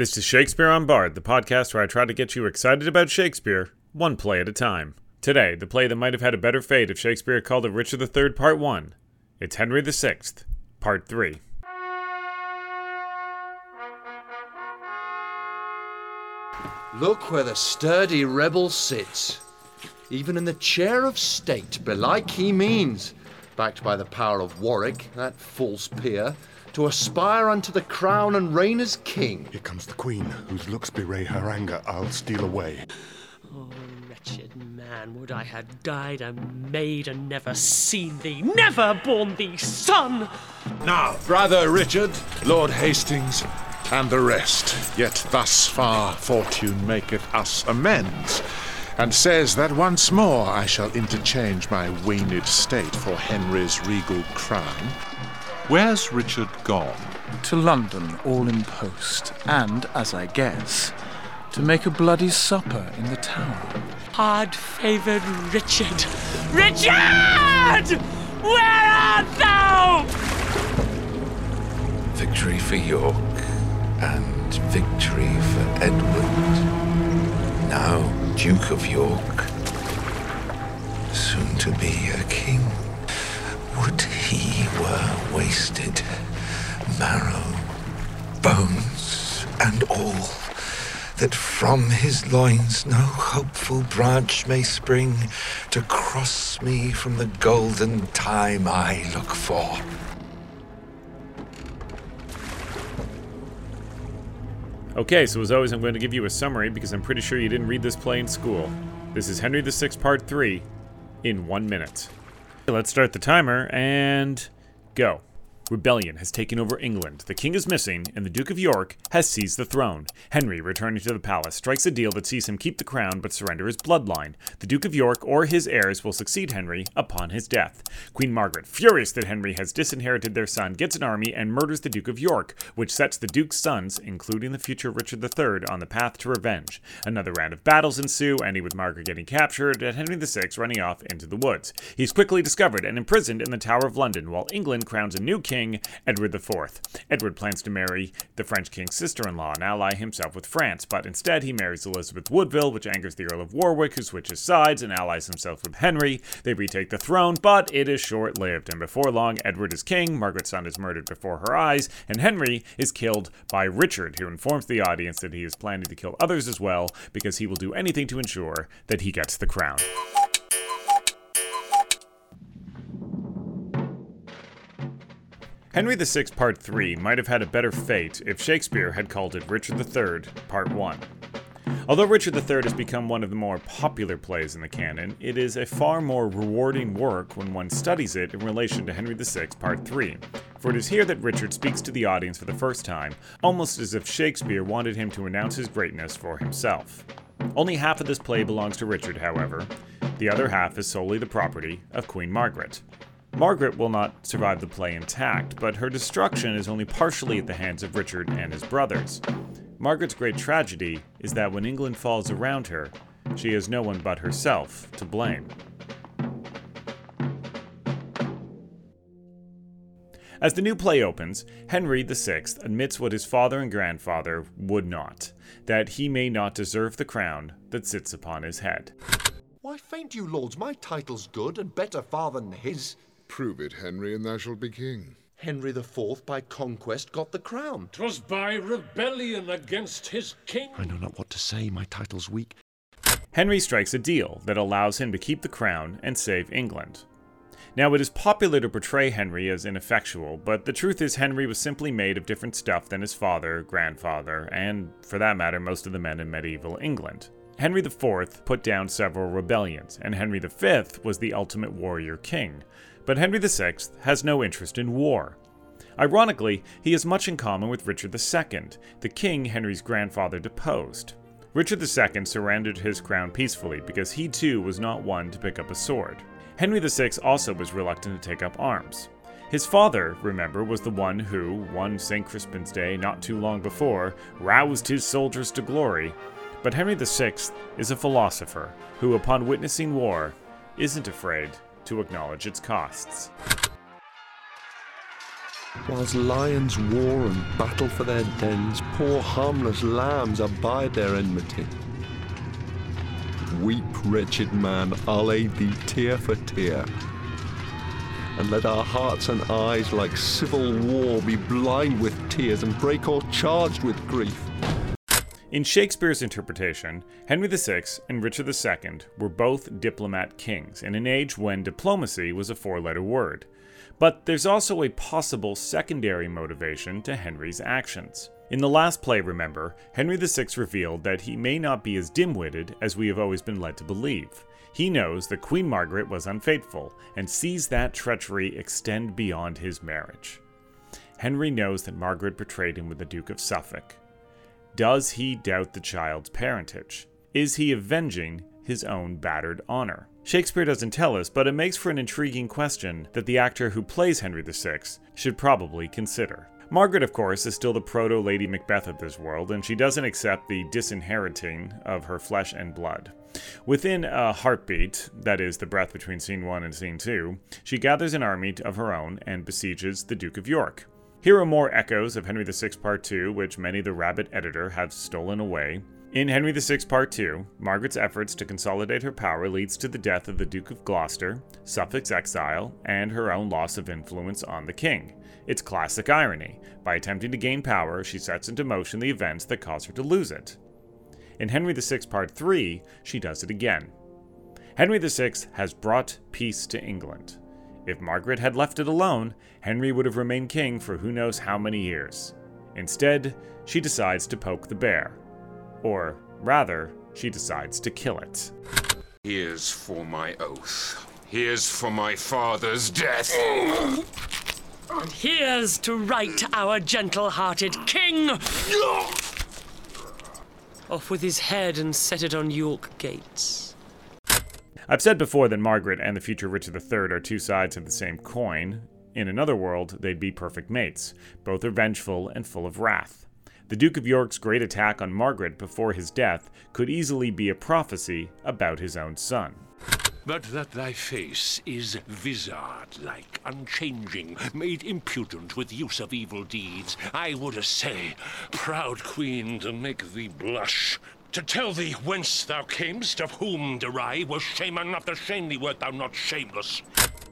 This is Shakespeare Unbard, the podcast where I try to get you excited about Shakespeare, one play at a time. Today, the play that might have had a better fate if Shakespeare had called it Richard III, Part 1. It's Henry VI, Part 3. Look where the sturdy rebel sits. Even in the chair of state, belike he means, backed by the power of Warwick, that false peer, to aspire unto the crown and reign as king. Here comes the queen, whose looks bewray her anger. I'll steal away. Oh, wretched man, would I had died a maid and never seen thee, never borne thee son! Now, brother Richard, Lord Hastings, and the rest. Yet thus far fortune maketh us amends, and says that once more I shall interchange my waned state for Henry's regal crown. Where's Richard gone? To London, all in post, and, as I guess, to make a bloody supper in the tower. Hard favoured Richard! Richard! Where art thou? Victory for York and victory for Edward, now Duke of York, soon to be a king. Would he were wasted, marrow, bones, and all, that from his loins no hopeful branch may spring to cross me from the golden time I look for. Okay, so as always, I'm going to give you a summary because I'm pretty sure you didn't read this play in school. This is Henry VI, Part 3, in one minute. Let's start the timer and go. Rebellion has taken over England. The king is missing, and the Duke of York has seized the throne. Henry, returning to the palace, strikes a deal that sees him keep the crown but surrender his bloodline. The Duke of York or his heirs will succeed Henry upon his death. Queen Margaret, furious that Henry has disinherited their son, gets an army and murders the Duke of York, which sets the Duke's sons, including the future Richard III, on the path to revenge. Another round of battles ensue, ending with Margaret getting captured and Henry VI running off into the woods. He's quickly discovered and imprisoned in the Tower of London, while England crowns a new king, Edward IV. Edward plans to marry the French king's sister in law and ally himself with France, but instead he marries Elizabeth Woodville, which angers the Earl of Warwick, who switches sides and allies himself with Henry. They retake the throne, but it is short lived, and before long, Edward is king, Margaret's son is murdered before her eyes, and Henry is killed by Richard, who informs the audience that he is planning to kill others as well because he will do anything to ensure that he gets the crown. Henry VI Part 3 might have had a better fate if Shakespeare had called it Richard III Part 1. Although Richard III has become one of the more popular plays in the canon, it is a far more rewarding work when one studies it in relation to Henry VI Part 3, for it is here that Richard speaks to the audience for the first time, almost as if Shakespeare wanted him to announce his greatness for himself. Only half of this play belongs to Richard, however, the other half is solely the property of Queen Margaret. Margaret will not survive the play intact, but her destruction is only partially at the hands of Richard and his brothers. Margaret's great tragedy is that when England falls around her, she has no one but herself to blame. As the new play opens, Henry VI admits what his father and grandfather would not that he may not deserve the crown that sits upon his head. Why faint you, lords? My title's good and better far than his. Prove it, Henry, and thou shalt be king. Henry the Fourth by conquest got the crown. 'Twas by rebellion against his king. I know not what to say, my title's weak. Henry strikes a deal that allows him to keep the crown and save England. Now, it is popular to portray Henry as ineffectual, but the truth is, Henry was simply made of different stuff than his father, grandfather, and, for that matter, most of the men in medieval England. Henry IV put down several rebellions, and Henry V was the ultimate warrior king. But Henry VI has no interest in war. Ironically, he has much in common with Richard II, the king Henry's grandfather deposed. Richard II surrendered his crown peacefully because he too was not one to pick up a sword. Henry VI also was reluctant to take up arms. His father, remember, was the one who, one St. Crispin's Day not too long before, roused his soldiers to glory. But Henry VI is a philosopher who, upon witnessing war, isn't afraid to acknowledge its costs. Whilst lions war and battle for their dens, poor harmless lambs abide their enmity. Weep, wretched man, I'll aid thee tear for tear. And let our hearts and eyes, like civil war, be blind with tears and break all charged with grief. In Shakespeare's interpretation, Henry VI and Richard II were both diplomat kings in an age when diplomacy was a four letter word. But there's also a possible secondary motivation to Henry's actions. In the last play, remember, Henry VI revealed that he may not be as dim witted as we have always been led to believe. He knows that Queen Margaret was unfaithful and sees that treachery extend beyond his marriage. Henry knows that Margaret betrayed him with the Duke of Suffolk. Does he doubt the child's parentage? Is he avenging his own battered honor? Shakespeare doesn't tell us, but it makes for an intriguing question that the actor who plays Henry VI should probably consider. Margaret, of course, is still the proto Lady Macbeth of this world, and she doesn't accept the disinheriting of her flesh and blood. Within a heartbeat, that is, the breath between scene 1 and scene 2, she gathers an army of her own and besieges the Duke of York. Here are more echoes of Henry VI Part 2, which many the Rabbit editor have stolen away. In Henry VI Part 2, Margaret's efforts to consolidate her power leads to the death of the Duke of Gloucester, Suffolk's exile, and her own loss of influence on the king. It's classic irony. By attempting to gain power, she sets into motion the events that cause her to lose it. In Henry VI Part 3, she does it again. Henry VI has brought peace to England. If Margaret had left it alone, Henry would have remained king for who knows how many years. Instead, she decides to poke the bear or, rather, she decides to kill it. Here's for my oath. Here's for my father's death. And here's to right our gentle hearted king! Off with his head and set it on York gates. I've said before that Margaret and the future Richard III are two sides of the same coin. In another world, they'd be perfect mates. Both are vengeful and full of wrath. The Duke of York's great attack on Margaret before his death could easily be a prophecy about his own son. But that thy face is vizard-like, unchanging, made impudent with use of evil deeds, I would essay, proud queen, to make thee blush, to tell thee whence thou camest, of whom derive, was shame enough to shame thee wert thou not shameless.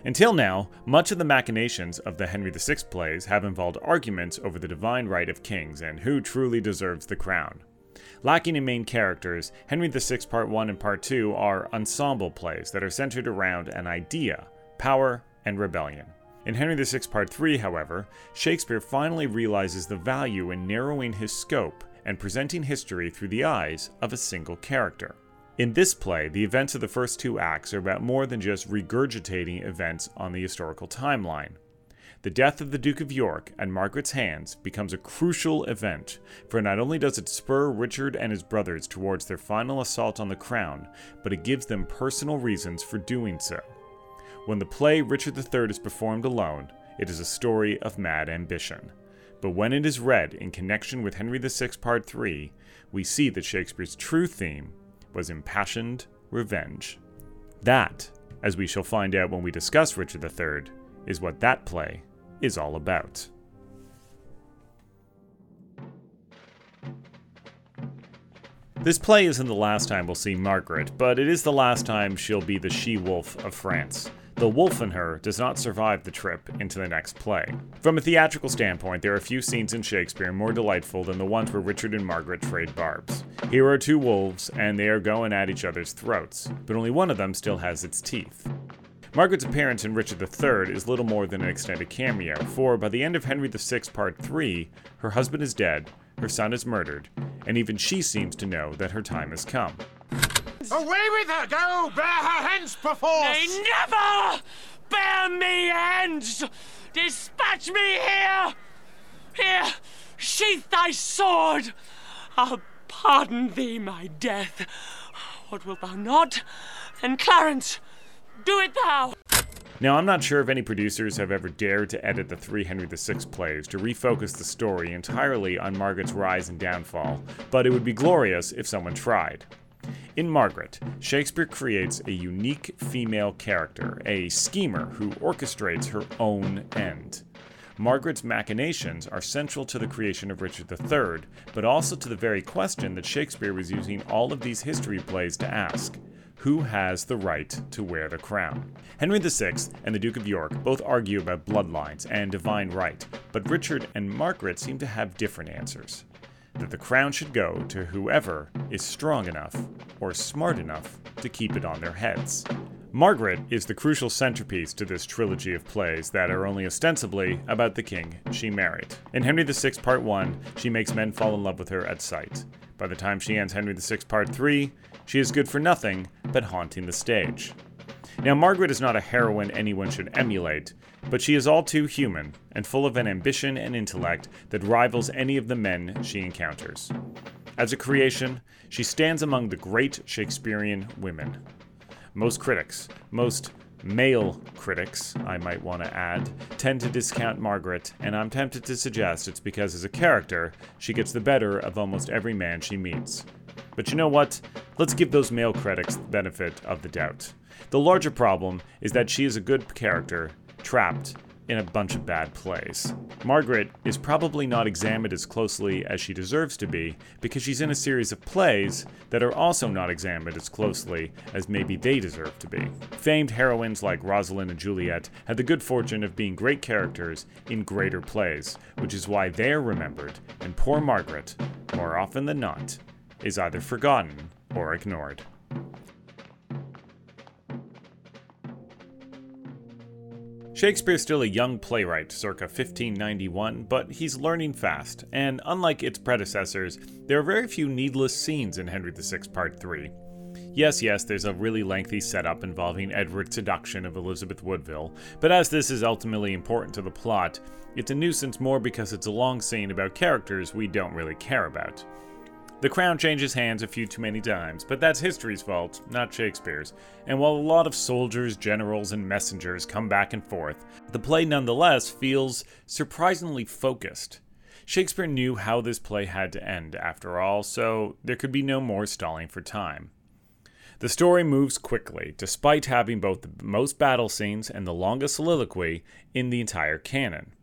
Until now, much of the machinations of the Henry VI plays have involved arguments over the divine right of kings and who truly deserves the crown. Lacking in main characters, Henry VI Part 1 and Part 2 are ensemble plays that are centered around an idea power and rebellion. In Henry VI Part 3, however, Shakespeare finally realizes the value in narrowing his scope and presenting history through the eyes of a single character. In this play, the events of the first two acts are about more than just regurgitating events on the historical timeline. The death of the Duke of York at Margaret's hands becomes a crucial event, for not only does it spur Richard and his brothers towards their final assault on the crown, but it gives them personal reasons for doing so. When the play Richard III is performed alone, it is a story of mad ambition. But when it is read in connection with Henry VI Part 3, we see that Shakespeare's true theme was impassioned revenge. That, as we shall find out when we discuss Richard III, is what that play is all about. This play isn't the last time we'll see Margaret, but it is the last time she'll be the she wolf of France. The wolf in her does not survive the trip into the next play. From a theatrical standpoint, there are few scenes in Shakespeare more delightful than the ones where Richard and Margaret trade barbs. Here are two wolves, and they are going at each other's throats, but only one of them still has its teeth. Margaret's appearance in Richard III is little more than an extended cameo, for by the end of Henry VI Part 3, her husband is dead, her son is murdered, and even she seems to know that her time has come. Away with her! Go! Bear her hence perforce! They never bear me hence! Dispatch me here! Here, sheath thy sword! I'll pardon thee my death. What wilt thou not? And Clarence, do it thou! Now, I'm not sure if any producers have ever dared to edit the three Henry VI plays to refocus the story entirely on Margaret's rise and downfall, but it would be glorious if someone tried. In Margaret, Shakespeare creates a unique female character, a schemer who orchestrates her own end. Margaret's machinations are central to the creation of Richard III, but also to the very question that Shakespeare was using all of these history plays to ask who has the right to wear the crown? Henry VI and the Duke of York both argue about bloodlines and divine right, but Richard and Margaret seem to have different answers. That the crown should go to whoever is strong enough or smart enough to keep it on their heads. Margaret is the crucial centerpiece to this trilogy of plays that are only ostensibly about the king she married. In Henry VI Part 1, she makes men fall in love with her at sight. By the time she ends Henry VI Part 3, she is good for nothing but haunting the stage. Now, Margaret is not a heroine anyone should emulate, but she is all too human and full of an ambition and intellect that rivals any of the men she encounters. As a creation, she stands among the great Shakespearean women. Most critics, most male critics, I might want to add, tend to discount Margaret, and I'm tempted to suggest it's because as a character, she gets the better of almost every man she meets. But you know what? Let's give those male critics the benefit of the doubt. The larger problem is that she is a good character, trapped in a bunch of bad plays. Margaret is probably not examined as closely as she deserves to be because she's in a series of plays that are also not examined as closely as maybe they deserve to be. Famed heroines like Rosalind and Juliet had the good fortune of being great characters in greater plays, which is why they're remembered, and poor Margaret, more often than not, is either forgotten or ignored. Shakespeare's still a young playwright, circa 1591, but he's learning fast, and unlike its predecessors, there are very few needless scenes in Henry VI Part 3. Yes, yes, there's a really lengthy setup involving Edward's seduction of Elizabeth Woodville, but as this is ultimately important to the plot, it's a nuisance more because it's a long scene about characters we don't really care about. The crown changes hands a few too many times, but that's history's fault, not Shakespeare's. And while a lot of soldiers, generals, and messengers come back and forth, the play nonetheless feels surprisingly focused. Shakespeare knew how this play had to end, after all, so there could be no more stalling for time. The story moves quickly, despite having both the most battle scenes and the longest soliloquy in the entire canon.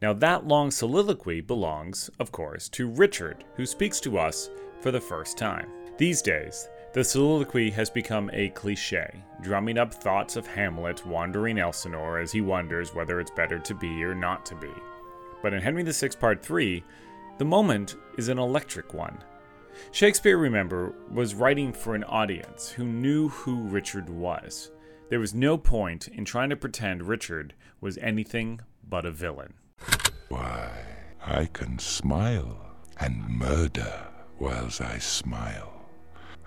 Now, that long soliloquy belongs, of course, to Richard, who speaks to us for the first time. These days, the soliloquy has become a cliche, drumming up thoughts of Hamlet wandering Elsinore as he wonders whether it's better to be or not to be. But in Henry VI Part 3, the moment is an electric one. Shakespeare, remember, was writing for an audience who knew who Richard was. There was no point in trying to pretend Richard was anything but a villain. Why, I can smile and murder whiles I smile,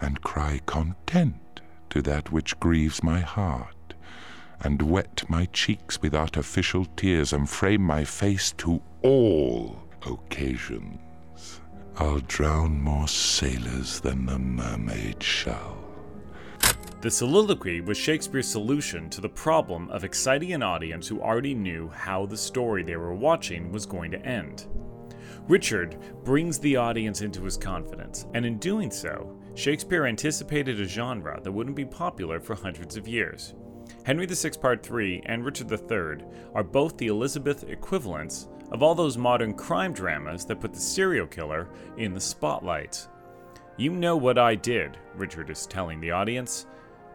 and cry content to that which grieves my heart, and wet my cheeks with artificial tears, and frame my face to all occasions. I'll drown more sailors than the mermaid shall. The soliloquy was Shakespeare's solution to the problem of exciting an audience who already knew how the story they were watching was going to end. Richard brings the audience into his confidence, and in doing so, Shakespeare anticipated a genre that wouldn't be popular for hundreds of years. Henry VI Part 3 and Richard III are both the Elizabeth equivalents of all those modern crime dramas that put the serial killer in the spotlight. You know what I did, Richard is telling the audience,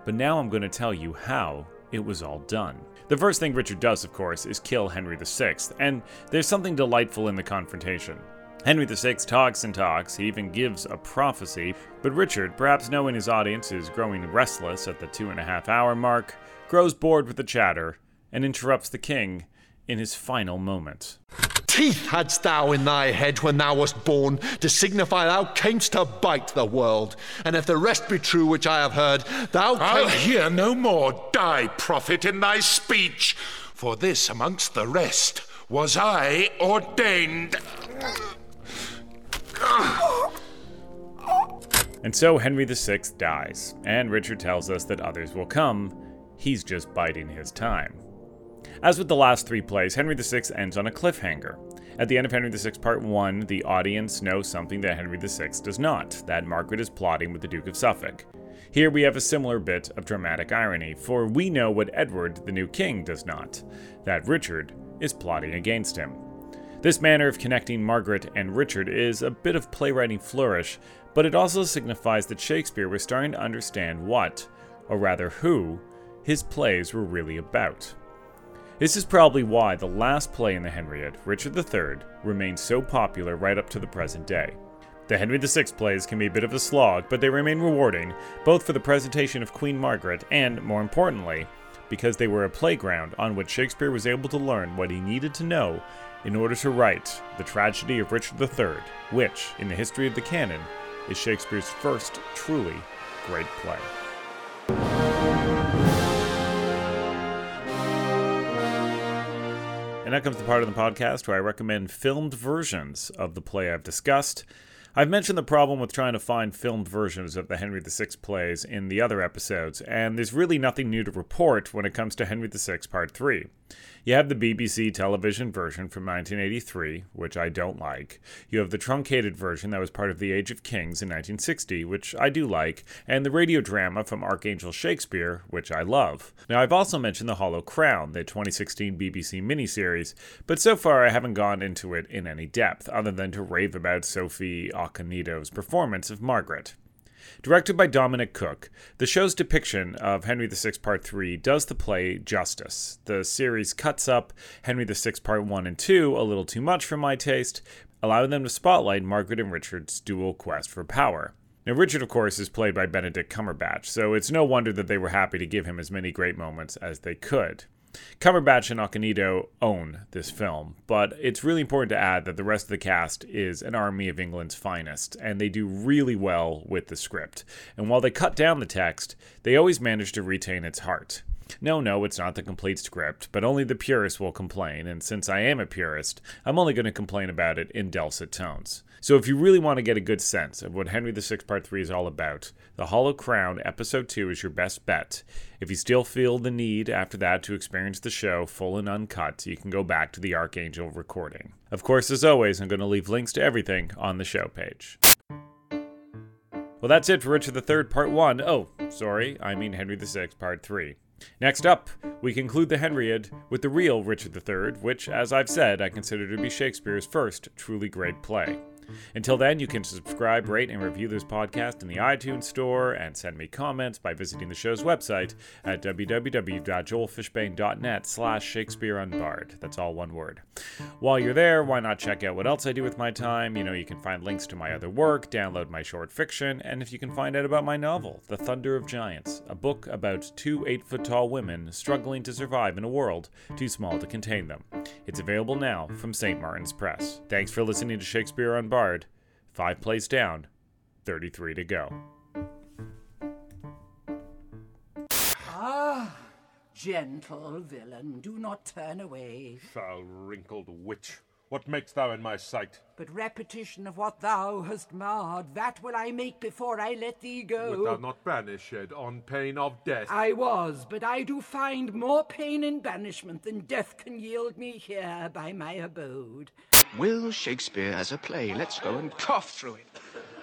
but now I'm going to tell you how it was all done. The first thing Richard does, of course, is kill Henry VI, and there's something delightful in the confrontation. Henry VI talks and talks, he even gives a prophecy, but Richard, perhaps knowing his audience is growing restless at the two and a half hour mark, grows bored with the chatter and interrupts the king in his final moment. Teeth hadst thou in thy head when thou wast born, to signify thou camest to bite the world. And if the rest be true which I have heard, thou I'll hear no more. Die, prophet, in thy speech. For this, amongst the rest, was I ordained. And so Henry VI dies, and Richard tells us that others will come. He's just biding his time. As with the last three plays, Henry VI ends on a cliffhanger. At the end of Henry VI Part 1, the audience knows something that Henry VI does not that Margaret is plotting with the Duke of Suffolk. Here we have a similar bit of dramatic irony, for we know what Edward, the new king, does not that Richard is plotting against him. This manner of connecting Margaret and Richard is a bit of playwriting flourish, but it also signifies that Shakespeare was starting to understand what, or rather who, his plays were really about. This is probably why the last play in the Henriade, Richard III, remains so popular right up to the present day. The Henry VI plays can be a bit of a slog, but they remain rewarding, both for the presentation of Queen Margaret and, more importantly, because they were a playground on which Shakespeare was able to learn what he needed to know in order to write The Tragedy of Richard III, which, in the history of the canon, is Shakespeare's first truly great play. And that comes the part of the podcast where I recommend filmed versions of the play I've discussed. I've mentioned the problem with trying to find filmed versions of the Henry VI plays in the other episodes, and there's really nothing new to report when it comes to Henry VI Part 3. You have the BBC television version from 1983, which I don't like. You have the truncated version that was part of The Age of Kings in 1960, which I do like, and the radio drama from Arkangel Shakespeare, which I love. Now, I've also mentioned The Hollow Crown, the 2016 BBC miniseries, but so far I haven't gone into it in any depth, other than to rave about Sophie Okonedo's performance of Margaret. Directed by Dominic Cooke, the show's depiction of Henry VI Part 3 does the play justice. The series cuts up Henry VI Part 1 and 2 a little too much for my taste, allowing them to spotlight Margaret and Richard's dual quest for power. Now, Richard, of course, is played by Benedict Cumberbatch, so it's no wonder that they were happy to give him as many great moments as they could. Cumberbatch and Okonedo own this film, but it's really important to add that the rest of the cast is an army of England's finest, and they do really well with the script. And while they cut down the text, they always manage to retain its heart. No, no, it's not the complete script, but only the purists will complain, and since I am a purist, I'm only going to complain about it in dulcet tones. So if you really want to get a good sense of what Henry VI Part 3 is all about, The Hollow Crown Episode 2 is your best bet. If you still feel the need after that to experience the show full and uncut, you can go back to the Arkangel recording. Of course, as always, I'm going to leave links to everything on the show page. Well, that's it for Richard III Part 1. Oh, sorry, I mean Henry VI Part 3. Next up, we conclude the Henriade with the real Richard III, which, as I've said, I consider to be Shakespeare's first truly great play. Until then, you can subscribe, rate, and review this podcast in the iTunes Store and send me comments by visiting the show's website at www.joelfishbane.net slash Shakespeare Unbard. That's all one word. While you're there, why not check out what else I do with my time? You know, you can find links to my other work, download my short fiction, and if you can find out about my novel, The Thunder of Giants, a book about two eight foot tall women struggling to survive in a world too small to contain them. It's available now from St. Martin's Press. Thanks for listening to Shakespeare Unbard. Five plays down, 33 to go. Ah, gentle villain, do not turn away. Foul wrinkled witch, what makest thou in my sight? But repetition of what thou hast marred, that will I make before I let thee go. Wilt thou not banish it on pain of death? I was, but I do find more pain in banishment than death can yield me here by my abode. Will Shakespeare as a play. Let's go and cough through it.